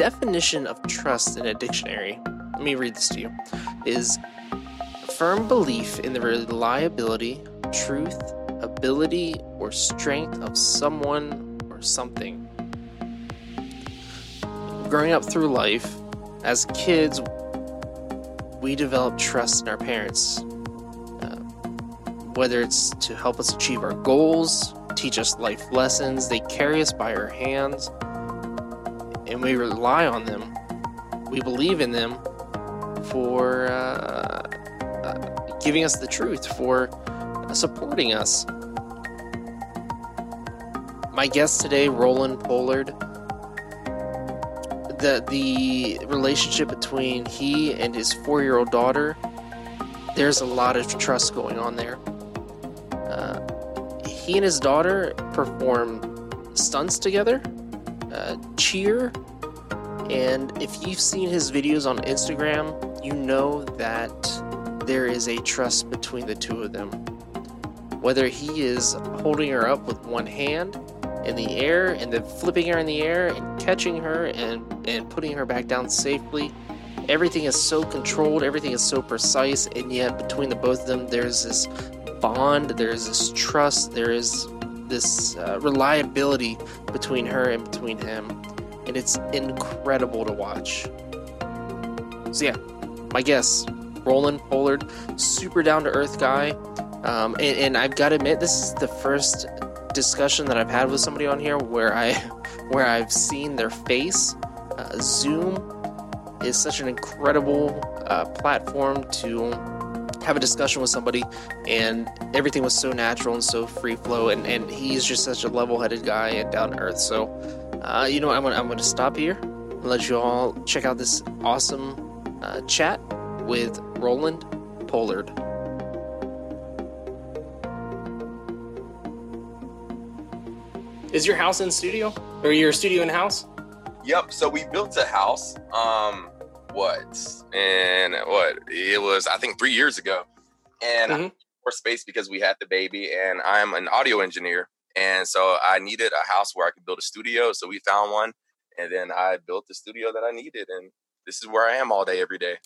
definition of trust in a dictionary, let me read this to you, is firm belief in the reliability, truth, ability, or strength of someone or something. Growing up through life, as kids, we develop trust in our parents, uh, whether it's to help us achieve our goals, teach us life lessons, they carry us by our hands, and we rely on them. We believe in them for uh, uh, giving us the truth, for supporting us. My guest today, Roland Pollard, the the relationship between he and his four year old daughter, there's a lot of trust going on there. Uh, he and his daughter perform stunts together, uh, cheer, and if you've seen his videos on Instagram, you know that there is a trust between the two of them. Whether he is holding her up with one hand in the air and then flipping her in the air and catching her and, and putting her back down safely. Everything is so controlled, everything is so precise, and yet between the both of them, there's this bond, there's this trust, there is this uh, reliability between her and between him. And it's incredible to watch. So, yeah, my guess Roland Pollard, super down to earth guy. Um, and, and I've got to admit, this is the first discussion that I've had with somebody on here where I where I've seen their face. Uh, Zoom is such an incredible uh, platform to have a discussion with somebody, and everything was so natural and so free flow. And, and he's just such a level headed guy and down to earth. So, uh, you know, I'm gonna, I'm going to stop here and let you all check out this awesome uh, chat with Roland Pollard. Is your house in studio or your studio in house? Yep. So we built a house. Um, what? And what? It was I think three years ago, and mm-hmm. more space because we had the baby, and I'm an audio engineer, and so I needed a house where I could build a studio. So we found one, and then I built the studio that I needed, and this is where I am all day, every day.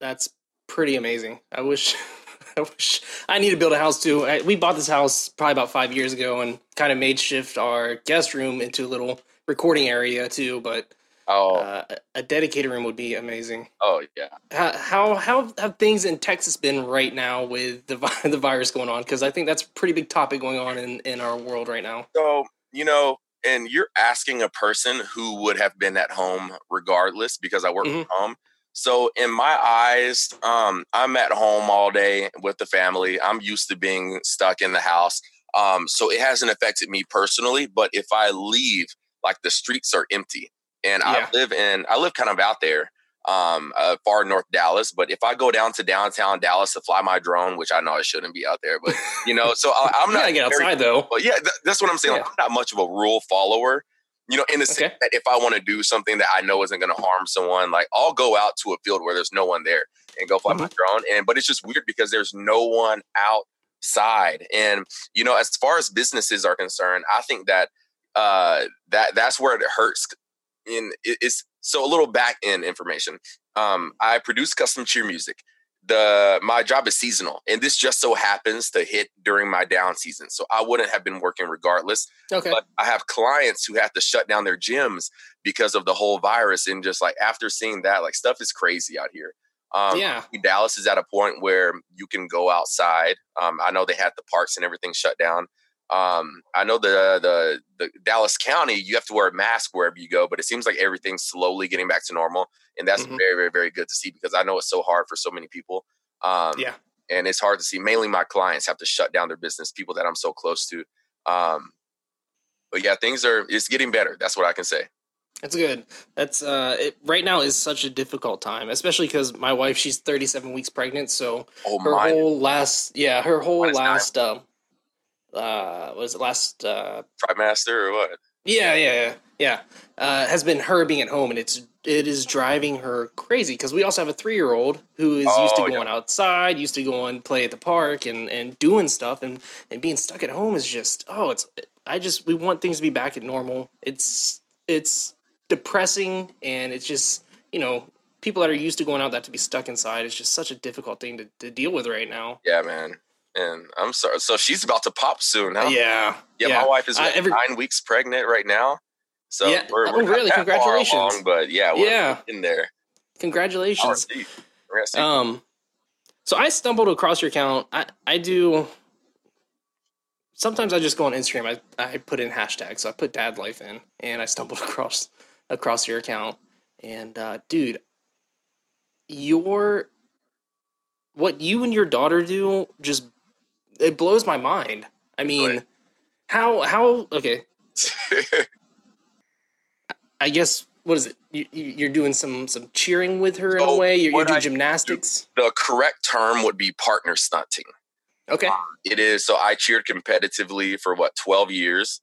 That's pretty amazing. I wish I wish I need to build a house too. I, we bought this house probably about five years ago and kind of made shift our guest room into a little recording area too. But oh, uh, a dedicated room would be amazing. Oh yeah. How how, how have things in Texas been right now with the the virus going on? Because I think that's a pretty big topic going on in in our world right now. So you know. And you're asking a person who would have been at home regardless because I work mm-hmm. from home. So in my eyes, um, I'm at home all day with the family. I'm used to being stuck in the house. Um, so it hasn't affected me personally. But if I leave, like the streets are empty, and yeah. I live in, I live kind of out there, um, uh, far north Dallas. But if I go down to downtown Dallas to fly my drone, which I know I shouldn't be out there, but you know, so I, am not get outside though. But yeah, th- that's what I'm saying. Yeah. I'm not much of a rule follower you know, in the okay. sense that if I want to do something that I know isn't going to harm someone, like I'll go out to a field where there's no one there and go fly mm-hmm. my drone. And but it's just weird because there's no one outside. And you know, as far as businesses are concerned, I think that uh, that that's where it hurts. In it's so a little back end information. Um, I produce custom cheer music. The my job is seasonal and this just so happens to hit during my down season so i wouldn't have been working regardless. Okay. But i have clients who have to shut down their gyms because of the whole virus and just like after seeing that like stuff is crazy out here. Um, yeah. Dallas is at a point where you can go outside. Um, i know they had the parks and everything shut down um, I know the, the the Dallas County, you have to wear a mask wherever you go, but it seems like everything's slowly getting back to normal, and that's mm-hmm. very, very, very good to see because I know it's so hard for so many people. Um, yeah, and it's hard to see. Mainly, my clients have to shut down their business, people that I'm so close to. Um, but yeah, things are it's getting better. That's what I can say. That's good. That's uh, it, right now is such a difficult time, especially because my wife she's 37 weeks pregnant, so oh, her whole last yeah her whole last um, uh was it last uh trimester or what yeah yeah yeah yeah uh has been her being at home and it's it is driving her crazy because we also have a three-year-old who is oh, used to oh, going yeah. outside used to go and play at the park and and doing stuff and and being stuck at home is just oh it's i just we want things to be back at normal it's it's depressing, and it's just you know people that are used to going out that to be stuck inside is just such a difficult thing to, to deal with right now. Yeah, man. And I'm sorry. So she's about to pop soon, huh? Yeah. Yeah. yeah. My wife is uh, every, nine weeks pregnant right now. So yeah. we're, we're oh, really congratulations. Along, but yeah, yeah, in there. Congratulations. Um, so I stumbled across your account. I I do. Sometimes I just go on Instagram. I I put in hashtags. So I put dad life in, and I stumbled across across your account. And uh, dude, your what you and your daughter do just it blows my mind. I mean, right. how how okay. I guess what is it? You, are doing some some cheering with her in so a way. You're, you do gymnastics. Do, the correct term would be partner stunting. Okay, um, it is. So I cheered competitively for what twelve years.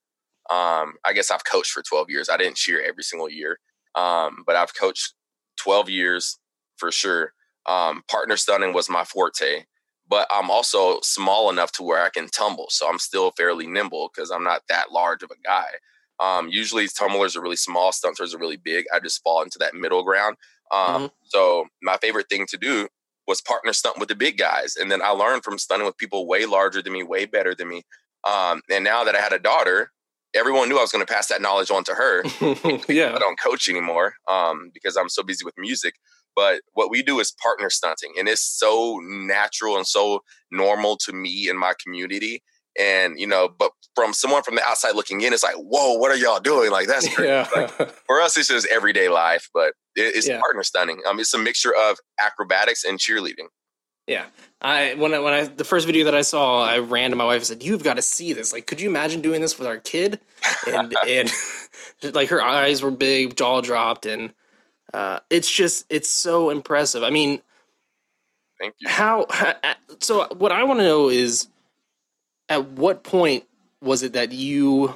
Um, I guess I've coached for twelve years. I didn't cheer every single year, um, but I've coached twelve years for sure. Um, partner stunting was my forte, but I'm also small enough to where I can tumble. So I'm still fairly nimble because I'm not that large of a guy. Um, usually tumblers are really small, stunters are really big. I just fall into that middle ground. Um, mm-hmm. So my favorite thing to do was partner stunt with the big guys, and then I learned from stunting with people way larger than me, way better than me. Um, and now that I had a daughter, everyone knew I was going to pass that knowledge on to her. yeah, I don't coach anymore um, because I'm so busy with music. But what we do is partner stunting, and it's so natural and so normal to me and my community. And you know, but from someone from the outside looking in, it's like, whoa, what are y'all doing? Like that's. Yeah. Like, for us, it's just everyday life, but it's yeah. partner stunting. Um, it's a mixture of acrobatics and cheerleading. Yeah, I when I when I the first video that I saw, I ran to my wife and said, "You've got to see this. Like, could you imagine doing this with our kid?" And and like her eyes were big, jaw dropped, and uh, it's just it's so impressive. I mean, thank you. How, so? What I want to know is, at what point was it that you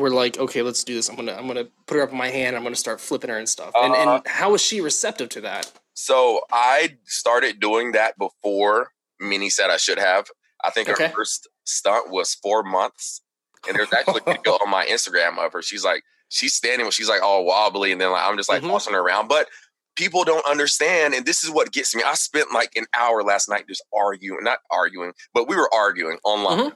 were like, okay, let's do this. I'm gonna I'm gonna put her up in my hand. I'm gonna start flipping her and stuff. And uh, and how was she receptive to that? So I started doing that before Minnie said I should have. I think okay. her first stunt was four months, and there's actually a video on my Instagram of her. She's like, she's standing when she's like all wobbly, and then like I'm just like mm-hmm. tossing her around. But people don't understand, and this is what gets me. I spent like an hour last night just arguing, not arguing, but we were arguing online mm-hmm.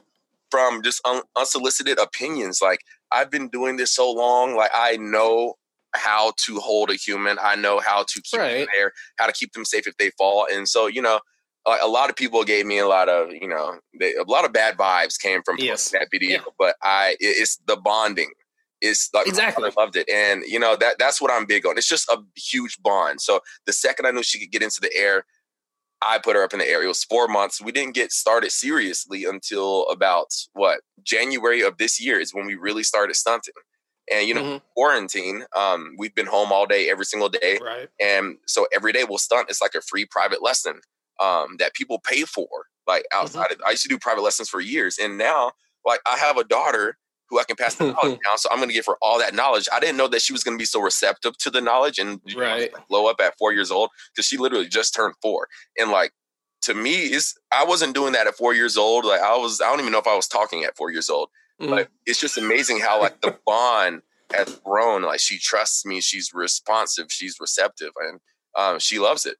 from just un- unsolicited opinions. Like I've been doing this so long, like I know how to hold a human. I know how to keep right. them there, how to keep them safe if they fall. And so, you know, like a lot of people gave me a lot of, you know, they, a lot of bad vibes came from yes. that video. Yeah. But I, it's the bonding is like exactly I loved it, and you know that that's what I'm big on. It's just a huge bond. So the second I knew she could get into the air, I put her up in the air. It was four months. We didn't get started seriously until about what January of this year is when we really started stunting. And you know, mm-hmm. quarantine, um, we've been home all day, every single day, right? And so every day we'll stunt. It's like a free private lesson um, that people pay for. Like mm-hmm. outside, mm-hmm. of, I used to do private lessons for years, and now like I have a daughter who I can pass the knowledge down. So I'm going to give her all that knowledge. I didn't know that she was going to be so receptive to the knowledge and right. know, blow up at four years old because she literally just turned four. And like to me, it's I wasn't doing that at four years old. Like I was, I don't even know if I was talking at four years old. Mm. But it's just amazing how like the bond has grown. Like she trusts me, she's responsive, she's receptive, and um, she loves it.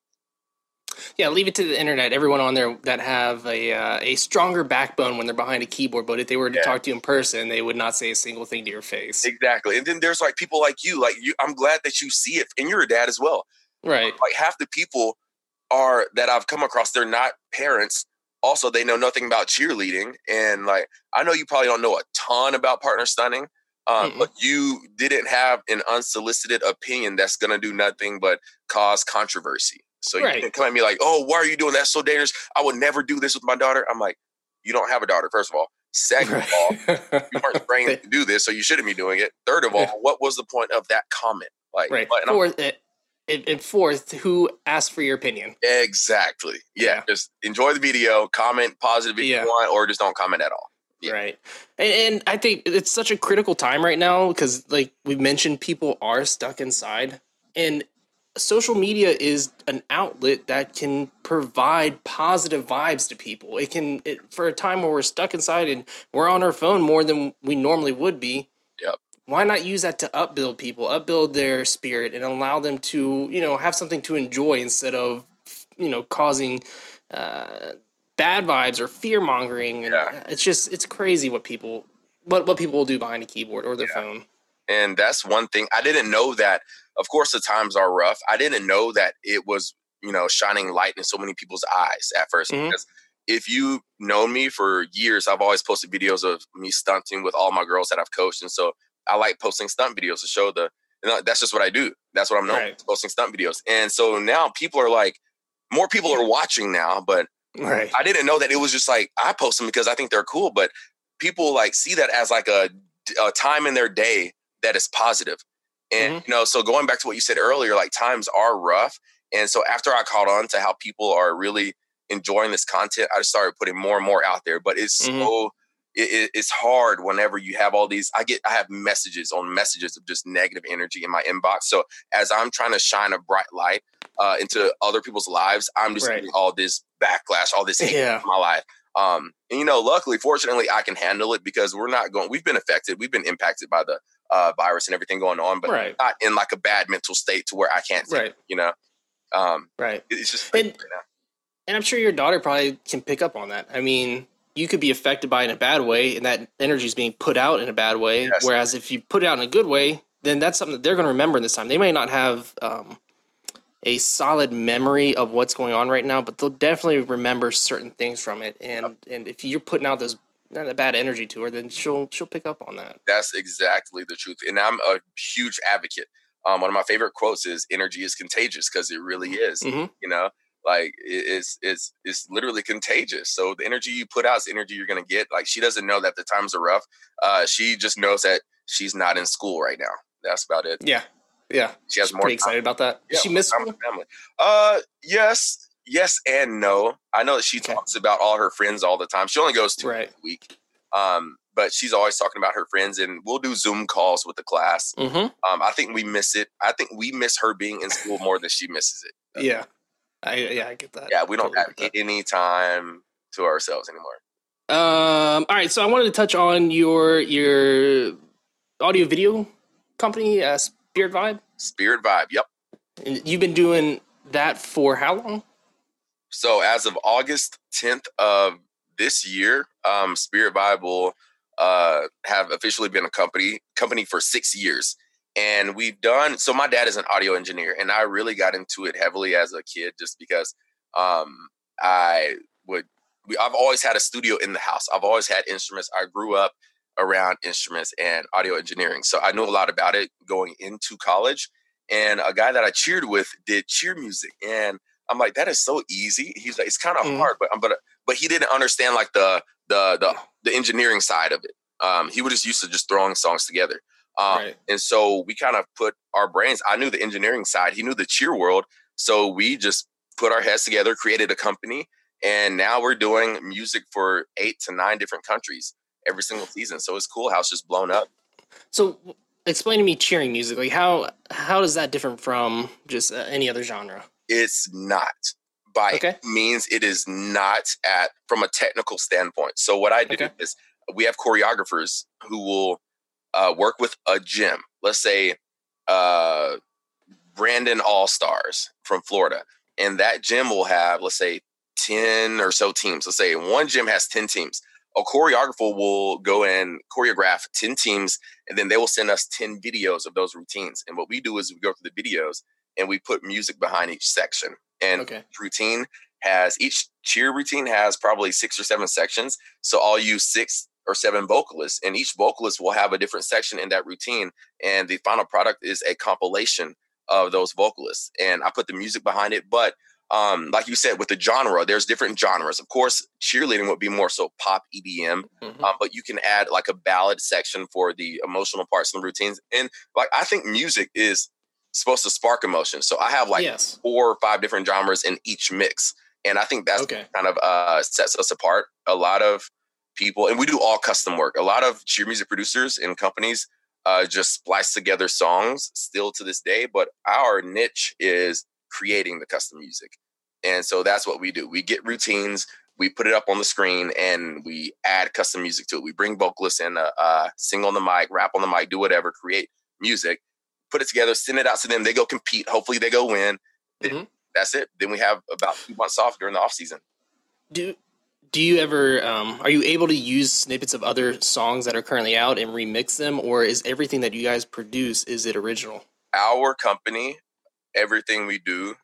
Yeah, leave it to the internet. Everyone on there that have a uh, a stronger backbone when they're behind a keyboard, but if they were to yeah. talk to you in person, they would not say a single thing to your face. Exactly. And then there's like people like you. Like you, I'm glad that you see it, and you're a dad as well. Right. Like half the people are that I've come across, they're not parents. Also, they know nothing about cheerleading, and like I know you probably don't know a ton about partner stunting. Um, but you didn't have an unsolicited opinion that's going to do nothing but cause controversy. So right. you can come at me like, oh, why are you doing that? So dangerous. I would never do this with my daughter. I'm like, you don't have a daughter, first of all. Second of all, you weren't trained to do this, so you shouldn't be doing it. Third of all, what was the point of that comment? Like, right. Fourth, and, and fourth, eh, who asked for your opinion? Exactly. Yeah. yeah. Just enjoy the video, comment positive if yeah. you want, or just don't comment at all. Yeah. Right. And, and, I think it's such a critical time right now because, like we mentioned, people are stuck inside. And social media is an outlet that can provide positive vibes to people. It can, it, for a time where we're stuck inside and we're on our phone more than we normally would be. Yep. why not use that to upbuild people, upbuild their spirit, and allow them to, you know, have something to enjoy instead of, you know, causing uh, bad vibes or fear mongering. Yeah. It's just it's crazy what people what what people will do behind a keyboard or their yeah. phone. And that's one thing I didn't know that. Of course, the times are rough. I didn't know that it was you know shining light in so many people's eyes at 1st mm-hmm. because if you know me for years, I've always posted videos of me stunting with all my girls that I've coached, and so I like posting stunt videos to show the. You know, that's just what I do. That's what I'm known right. posting stunt videos. And so now people are like, more people are watching now, but right. I didn't know that it was just like I post them because I think they're cool, but people like see that as like a, a time in their day that is positive. And mm-hmm. you know, so going back to what you said earlier, like times are rough. And so after I caught on to how people are really enjoying this content, I just started putting more and more out there. But it's mm-hmm. so it, it's hard whenever you have all these. I get I have messages on messages of just negative energy in my inbox. So as I'm trying to shine a bright light uh, into other people's lives, I'm just right. getting all this backlash, all this hate yeah. in my life. Um, and you know, luckily, fortunately, I can handle it because we're not going. We've been affected. We've been impacted by the uh, virus and everything going on, but right. not in like a bad mental state to where I can't. Think, right. You know. Um, right. It's just and, right and I'm sure your daughter probably can pick up on that. I mean, you could be affected by it in a bad way, and that energy is being put out in a bad way. Yes. Whereas if you put it out in a good way, then that's something that they're going to remember in this time. They may not have um, a solid memory of what's going on right now, but they'll definitely remember certain things from it. And yep. and if you're putting out those not a bad energy to her, then she'll she'll pick up on that. That's exactly the truth. And I'm a huge advocate. Um, one of my favorite quotes is "Energy is contagious" because it really is. Mm-hmm. You know, like it's it's it's literally contagious. So the energy you put out is energy you're gonna get. Like she doesn't know that the times are rough. Uh, she just knows that she's not in school right now. That's about it. Yeah, yeah. She has she's more. Pretty excited about that. Yeah, she missed? Family. Uh, yes, yes, and no. I know that she okay. talks about all her friends all the time. She only goes two right. a week. Um, but she's always talking about her friends, and we'll do Zoom calls with the class. Mm-hmm. Um, I think we miss it. I think we miss her being in school more than she misses it. Yeah. I yeah, I get that. Yeah, we don't totally have any time to ourselves anymore. Um. All right. So I wanted to touch on your your audio video company, uh, Spirit Vibe. Spirit Vibe. Yep. And you've been doing that for how long? So as of August 10th of this year, um, Spirit Vibe uh, have officially been a company company for six years. And we've done so my dad is an audio engineer and i really got into it heavily as a kid just because um, i would we, i've always had a studio in the house. I've always had instruments. I grew up around instruments and audio engineering so i knew a lot about it going into college. And a guy that i cheered with did cheer music and i'm like that is so easy he's like it's kind of mm. hard but i'm but but he didn't understand like the the the, the engineering side of it um, he was just used to just throwing songs together um, right. And so we kind of put our brains. I knew the engineering side. He knew the cheer world. So we just put our heads together, created a company, and now we're doing music for eight to nine different countries every single season. So it's cool how it's just blown up. So explain to me cheering music. Like how how does that different from just uh, any other genre? It's not by okay. means it is not at from a technical standpoint. So what I do okay. is we have choreographers who will uh, work with a gym. Let's say uh, Brandon All Stars from Florida, and that gym will have, let's say, 10 or so teams. Let's say one gym has 10 teams. A choreographer will go and choreograph 10 teams, and then they will send us 10 videos of those routines. And what we do is we go through the videos and we put music behind each section. And okay. routine has each cheer routine has probably six or seven sections. So I'll use six or seven vocalists, and each vocalist will have a different section in that routine. And the final product is a compilation of those vocalists. And I put the music behind it. But um, like you said, with the genre, there's different genres. Of course, cheerleading would be more so pop EDM, mm-hmm. um, but you can add like a ballad section for the emotional parts and the routines. And like I think music is supposed to spark emotion. So I have like yes. four or five different genres in each mix. And I think that's okay. kind of uh, sets us apart. A lot of people, and we do all custom work. A lot of cheer music producers and companies uh, just splice together songs still to this day, but our niche is creating the custom music. And so that's what we do. We get routines, we put it up on the screen and we add custom music to it. We bring vocalists in, uh, uh, sing on the mic, rap on the mic, do whatever, create music, put it together, send it out to them. They go compete. Hopefully, they go win. Mm-hmm. That's it. Then we have about two months off during the off season. Do do you ever um, are you able to use snippets of other songs that are currently out and remix them, or is everything that you guys produce is it original? Our company, everything we do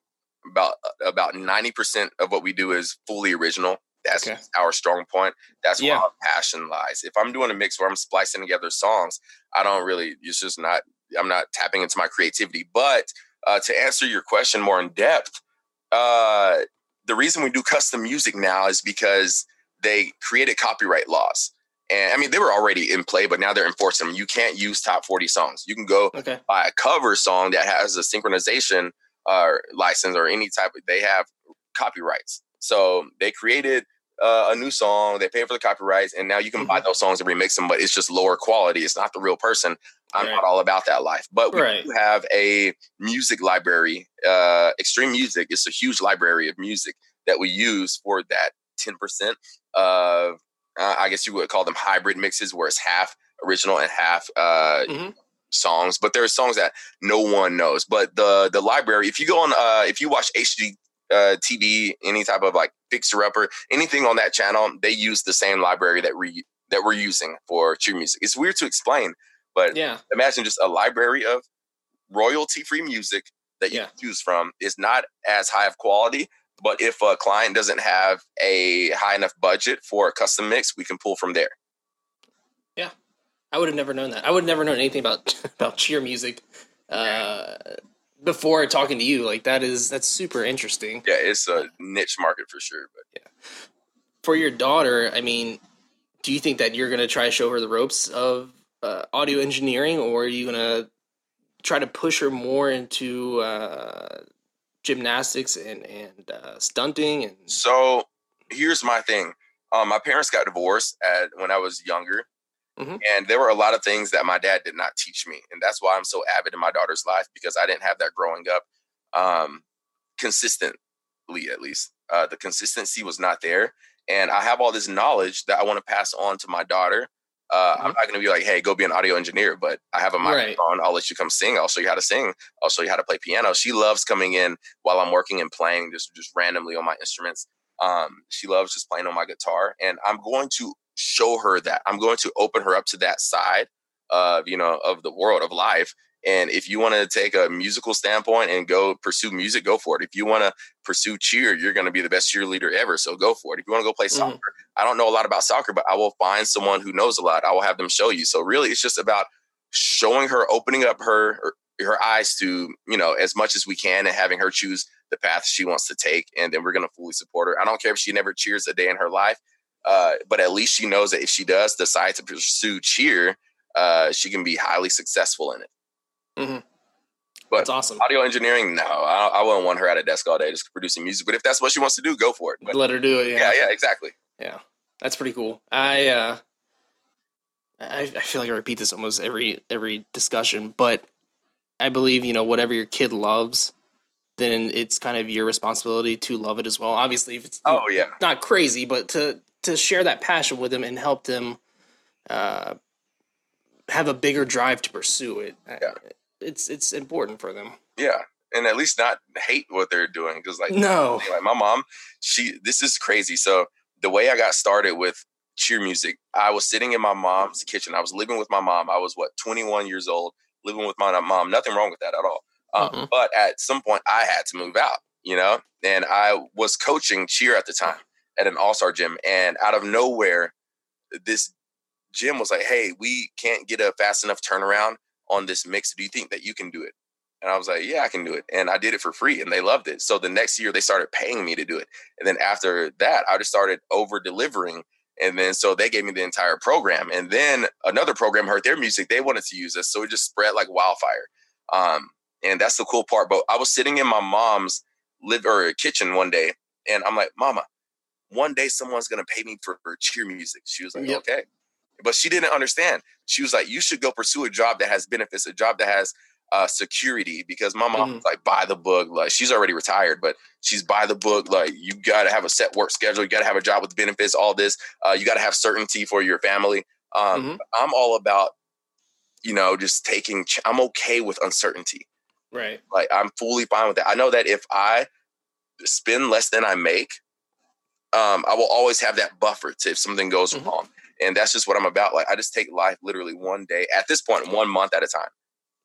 about about 90% of what we do is fully original that's okay. our strong point that's yeah. where our passion lies if i'm doing a mix where i'm splicing together songs i don't really it's just not i'm not tapping into my creativity but uh, to answer your question more in depth uh, the reason we do custom music now is because they created copyright laws and I mean, they were already in play, but now they're enforcing them. You can't use top 40 songs. You can go okay. buy a cover song that has a synchronization uh, license or any type of, they have copyrights. So they created uh, a new song, they pay for the copyrights, and now you can mm-hmm. buy those songs and remix them, but it's just lower quality. It's not the real person. I'm right. not all about that life. But we right. have a music library. Uh, Extreme Music is a huge library of music that we use for that 10% of, uh, I guess you would call them hybrid mixes, where it's half original and half uh, mm-hmm songs, but there are songs that no one knows. But the the library, if you go on, uh, if you watch HG uh, TV, any type of like fixer upper, anything on that channel, they use the same library that we that we're using for cheer music. It's weird to explain, but yeah, imagine just a library of royalty free music that you yeah. choose from It's not as high of quality. But if a client doesn't have a high enough budget for a custom mix, we can pull from there. Yeah, I would have never known that. I would have never known anything about about cheer music uh, before talking to you. Like that is that's super interesting. Yeah, it's a niche market for sure. But yeah, for your daughter, I mean, do you think that you're gonna try to show her the ropes of uh, audio engineering, or are you gonna try to push her more into uh, gymnastics and and uh, stunting? And so here's my thing. Um, my parents got divorced at when I was younger, Mm-hmm. And there were a lot of things that my dad did not teach me. And that's why I'm so avid in my daughter's life because I didn't have that growing up um, consistently, at least. Uh, the consistency was not there. And I have all this knowledge that I want to pass on to my daughter. Uh, mm-hmm. I'm not going to be like, hey, go be an audio engineer, but I have a microphone. Right. I'll let you come sing. I'll show you how to sing. I'll show you how to play piano. She loves coming in while I'm working and playing just, just randomly on my instruments. Um, she loves just playing on my guitar. And I'm going to show her that. I'm going to open her up to that side of, you know, of the world of life. And if you want to take a musical standpoint and go pursue music, go for it. If you want to pursue cheer, you're going to be the best cheerleader ever. So go for it. If you want to go play mm-hmm. soccer, I don't know a lot about soccer, but I will find someone who knows a lot. I will have them show you. So really, it's just about showing her, opening up her her eyes to you know as much as we can, and having her choose the path she wants to take. And then we're going to fully support her. I don't care if she never cheers a day in her life. Uh, but at least she knows that if she does decide to pursue cheer, uh, she can be highly successful in it. Mm-hmm. But that's awesome. Audio engineering, no, I, I, wouldn't want her at a desk all day just producing music. But if that's what she wants to do, go for it. But, Let her do it. Yeah. yeah, yeah, exactly. Yeah, that's pretty cool. I uh, I, I feel like I repeat this almost every every discussion, but I believe you know whatever your kid loves, then it's kind of your responsibility to love it as well. Obviously, if it's oh yeah, not crazy, but to to share that passion with them and help them uh, have a bigger drive to pursue it. Yeah. It's it's important for them. Yeah, and at least not hate what they're doing because like no, like my mom, she this is crazy. So the way I got started with cheer music, I was sitting in my mom's kitchen. I was living with my mom. I was what 21 years old, living with my mom. Nothing wrong with that at all. Um, mm-hmm. But at some point, I had to move out. You know, and I was coaching cheer at the time at an all star gym. And out of nowhere, this gym was like, hey, we can't get a fast enough turnaround on this mix. Do you think that you can do it? And I was like, yeah, I can do it. And I did it for free and they loved it. So the next year they started paying me to do it. And then after that, I just started over delivering. And then so they gave me the entire program. And then another program heard their music. They wanted to use us. So it just spread like wildfire. Um, and that's the cool part. But I was sitting in my mom's live or kitchen one day and I'm like, Mama, one day someone's gonna pay me for, for cheer music. She was like, yep. okay. But she didn't understand. She was like, you should go pursue a job that has benefits, a job that has uh, security because my mom mm-hmm. like by the book. Like she's already retired, but she's by the book. Like you got to have a set work schedule. You got to have a job with benefits. All this. Uh, you got to have certainty for your family. Um, mm-hmm. I'm all about, you know, just taking. Ch- I'm okay with uncertainty. Right. Like I'm fully fine with that. I know that if I spend less than I make, um, I will always have that buffer to if something goes mm-hmm. wrong. And that's just what I'm about. Like I just take life literally one day at this point, one month at a time.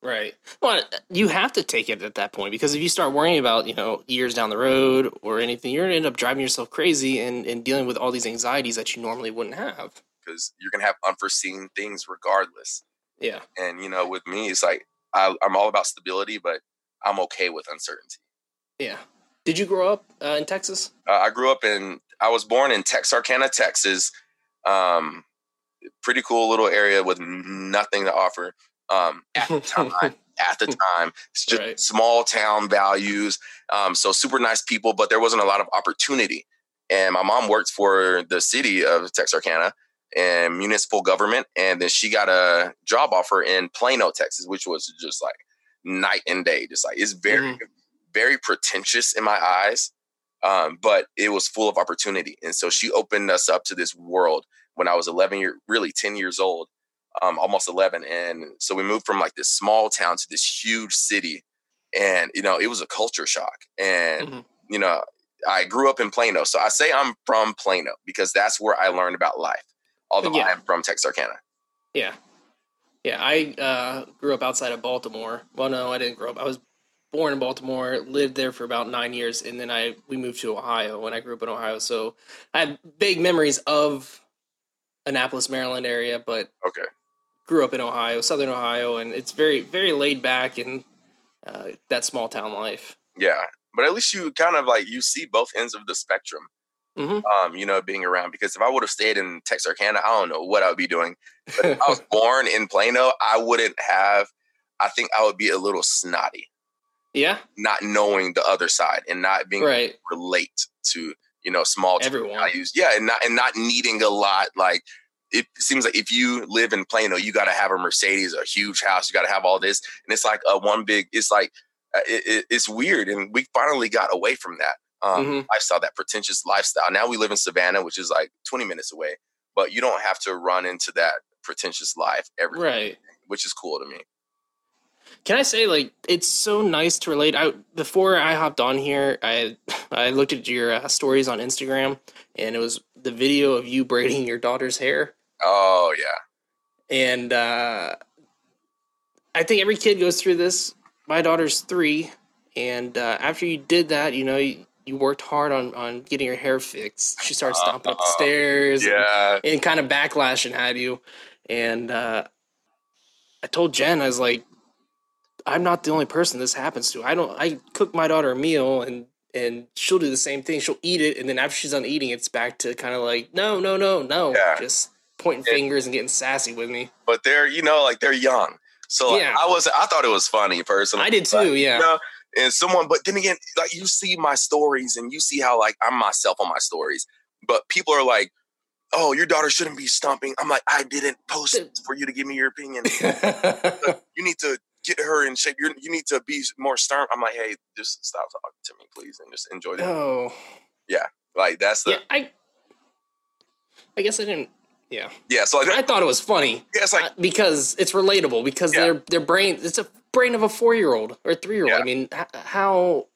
Right. Well, you have to take it at that point because if you start worrying about, you know, years down the road or anything, you're going to end up driving yourself crazy and, and dealing with all these anxieties that you normally wouldn't have. Because you're going to have unforeseen things regardless. Yeah. And, you know, with me, it's like I, am all about stability, but I'm okay with uncertainty. Yeah. Did you grow up uh, in Texas? Uh, I grew up in, I was born in Texarkana, Texas. Um, pretty cool little area with nothing to offer um, at the time. at the time, it's just right. small town values. Um, so super nice people, but there wasn't a lot of opportunity. And my mom worked for the city of Texarkana and municipal government, and then she got a job offer in Plano, Texas, which was just like night and day. Just like it's very, mm-hmm. very pretentious in my eyes, um, but it was full of opportunity. And so she opened us up to this world when I was 11 year, really 10 years old, um, almost 11. And so we moved from like this small town to this huge city. And, you know, it was a culture shock. And, mm-hmm. you know, I grew up in Plano. So I say I'm from Plano because that's where I learned about life, although yeah. I'm from Texarkana. Yeah. Yeah. I uh, grew up outside of Baltimore. Well, no, I didn't grow up. I was born in Baltimore, lived there for about nine years, and then I we moved to Ohio when I grew up in Ohio. So I have big memories of Annapolis, Maryland area, but okay, grew up in Ohio, Southern Ohio, and it's very very laid back and uh, that small town life. Yeah, but at least you kind of like you see both ends of the spectrum. Mm-hmm. Um, you know, being around because if I would have stayed in Texarkana, I don't know what I would be doing. But if I was born in Plano, I wouldn't have. I think I would be a little snotty. Yeah, not knowing the other side and not being right. relate to you know, small everyone. values. Yeah, and not and not needing a lot. Like it seems like if you live in Plano, you got to have a Mercedes, a huge house. You got to have all this, and it's like a one big. It's like uh, it, it, it's weird, and we finally got away from that um, mm-hmm. lifestyle, that pretentious lifestyle. Now we live in Savannah, which is like 20 minutes away, but you don't have to run into that pretentious life every right, which is cool to me. Can I say like it's so nice to relate? I before I hopped on here, I I looked at your uh, stories on Instagram, and it was the video of you braiding your daughter's hair. Oh yeah, and uh, I think every kid goes through this. My daughter's three, and uh, after you did that, you know. You, you worked hard on, on getting her hair fixed. She started stomping up the stairs, yeah, and, and kind of backlashing at you. And uh, I told Jen, I was like, I'm not the only person this happens to. I don't. I cook my daughter a meal and and she'll do the same thing. She'll eat it, and then after she's done eating, it's back to kind of like no, no, no, no, yeah. just pointing and, fingers and getting sassy with me. But they're you know like they're young, so yeah. I was I thought it was funny personally. I did too, like, yeah. You know, and someone, but then again, like you see my stories and you see how like I'm myself on my stories, but people are like, oh, your daughter shouldn't be stomping. I'm like, I didn't post for you to give me your opinion. you need to get her in shape. You're, you need to be more stern. I'm like, hey, just stop talking to me, please, and just enjoy the. Oh. Yeah, like that's the. Yeah, I. I guess I didn't. Yeah. Yeah. So like, I thought it was funny. Yeah, it's like uh, because it's relatable because yeah. their their brain it's a brain of a four year old or three year old. I mean, how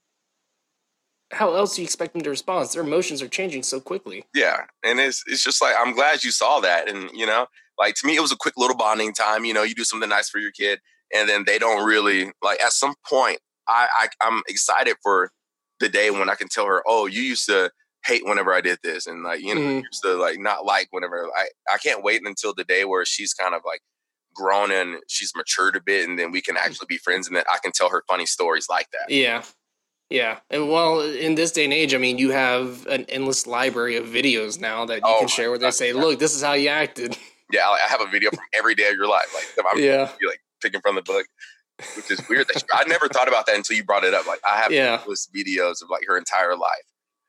how else do you expect them to respond? Their emotions are changing so quickly. Yeah, and it's it's just like I'm glad you saw that, and you know, like to me, it was a quick little bonding time. You know, you do something nice for your kid, and then they don't really like. At some point, I, I I'm excited for the day when I can tell her, "Oh, you used to hate whenever I did this," and like you know, mm-hmm. used to like not like whenever. I I can't wait until the day where she's kind of like grown and she's matured a bit, and then we can mm. actually be friends, and then I can tell her funny stories like that. Yeah. Yeah, and well, in this day and age, I mean, you have an endless library of videos now that you oh, can share where they say, "Look, this is how you acted." Yeah, I have a video from every day of your life. Like, I'm yeah, like picking from the book, which is weird. That she, I never thought about that until you brought it up. Like, I have yeah. videos of like her entire life.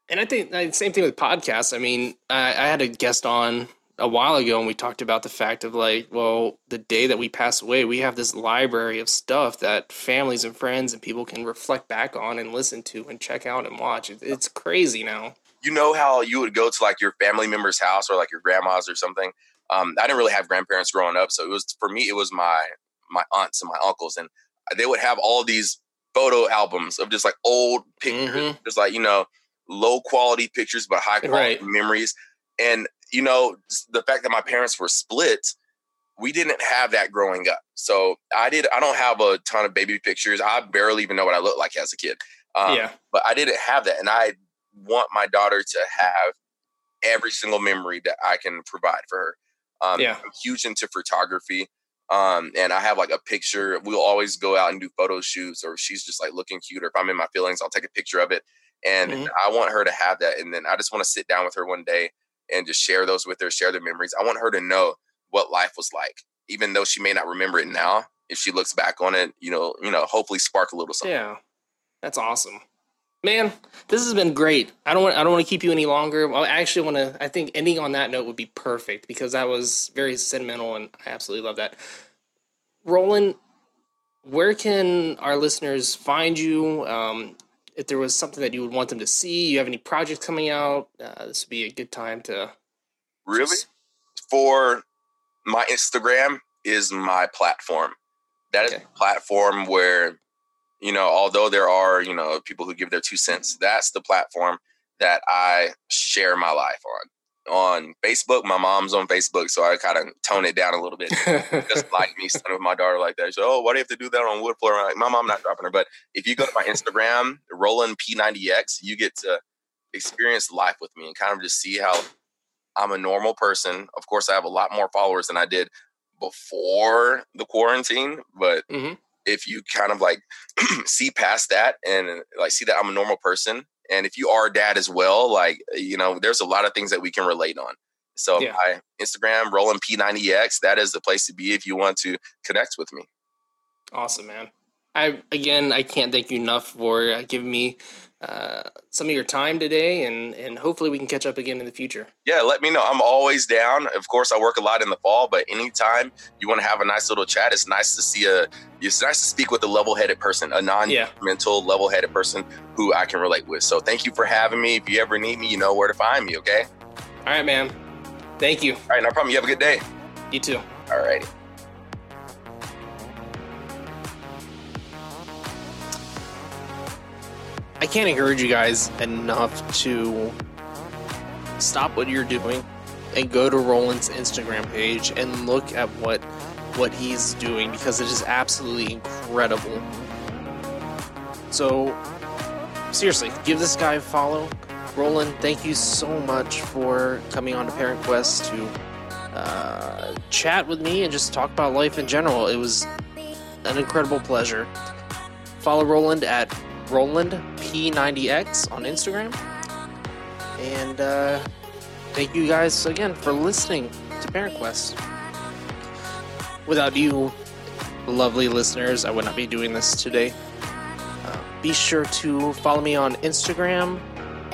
And I think the same thing with podcasts. I mean, I, I had a guest on a while ago and we talked about the fact of like, well, the day that we pass away, we have this library of stuff that families and friends and people can reflect back on and listen to and check out and watch. It's crazy now. You know how you would go to like your family member's house or like your grandma's or something. Um, I didn't really have grandparents growing up, so it was for me. It was my my aunts and my uncles, and they would have all these photo albums of just like old pictures, mm-hmm. just like you know low quality pictures but high quality right. memories. And you know, the fact that my parents were split, we didn't have that growing up. So I did. I don't have a ton of baby pictures. I barely even know what I look like as a kid. Um, yeah. But I didn't have that, and I want my daughter to have every single memory that I can provide for her. Um, yeah. I'm huge into photography. Um, and I have like a picture. We'll always go out and do photo shoots, or she's just like looking cute, or if I'm in my feelings, I'll take a picture of it. And mm-hmm. I want her to have that. And then I just want to sit down with her one day and just share those with her, share their memories. I want her to know what life was like, even though she may not remember it now. If she looks back on it, you know, you know, hopefully spark a little something. Yeah, that's awesome, man. This has been great. I don't want, I don't want to keep you any longer. I actually want to. I think ending on that note would be perfect because that was very sentimental, and I absolutely love that. Roland, where can our listeners find you? Um, if there was something that you would want them to see, you have any projects coming out, uh, this would be a good time to. Really? Just... For my Instagram is my platform. That okay. is a platform where, you know, although there are, you know, people who give their two cents, that's the platform that I share my life on on Facebook. My mom's on Facebook, so I kind of tone it down a little bit. Just like me son with my daughter like that. So, oh, why do you have to do that on wood floor? I'm Like, my mom not dropping her. But if you go to my Instagram, Roland P90X, you get to experience life with me and kind of just see how I'm a normal person. Of course, I have a lot more followers than I did before the quarantine, but mm-hmm. If you kind of like see past that and like see that I'm a normal person and if you are a dad as well, like, you know, there's a lot of things that we can relate on. So yeah. my Instagram, Roland P90X, that is the place to be if you want to connect with me. Awesome, man. I again, I can't thank you enough for uh, giving me uh, some of your time today, and and hopefully we can catch up again in the future. Yeah, let me know. I'm always down. Of course, I work a lot in the fall, but anytime you want to have a nice little chat, it's nice to see a. It's nice to speak with a level-headed person, a non-mental, yeah. level-headed person who I can relate with. So thank you for having me. If you ever need me, you know where to find me. Okay. All right, man. Thank you. All right, no problem. You have a good day. You too. All righty. I can't encourage you guys enough to stop what you're doing and go to Roland's Instagram page and look at what what he's doing because it is absolutely incredible. So seriously, give this guy a follow. Roland, thank you so much for coming on to Parent Quest to uh, chat with me and just talk about life in general. It was an incredible pleasure. Follow Roland at Roland P90X on Instagram. And uh, thank you guys again for listening to Parent Quest. Without you, lovely listeners, I would not be doing this today. Uh, be sure to follow me on Instagram,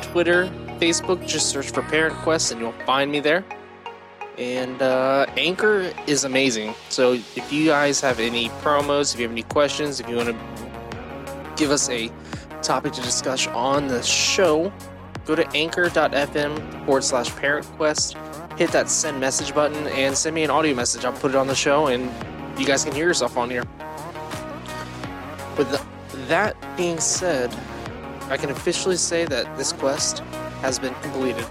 Twitter, Facebook. Just search for Parent Quest and you'll find me there. And uh, Anchor is amazing. So if you guys have any promos, if you have any questions, if you want to give us a topic to discuss on the show, go to anchor.fm forward slash parent quest, hit that send message button, and send me an audio message. I'll put it on the show, and you guys can hear yourself on here. With that being said, I can officially say that this quest has been completed.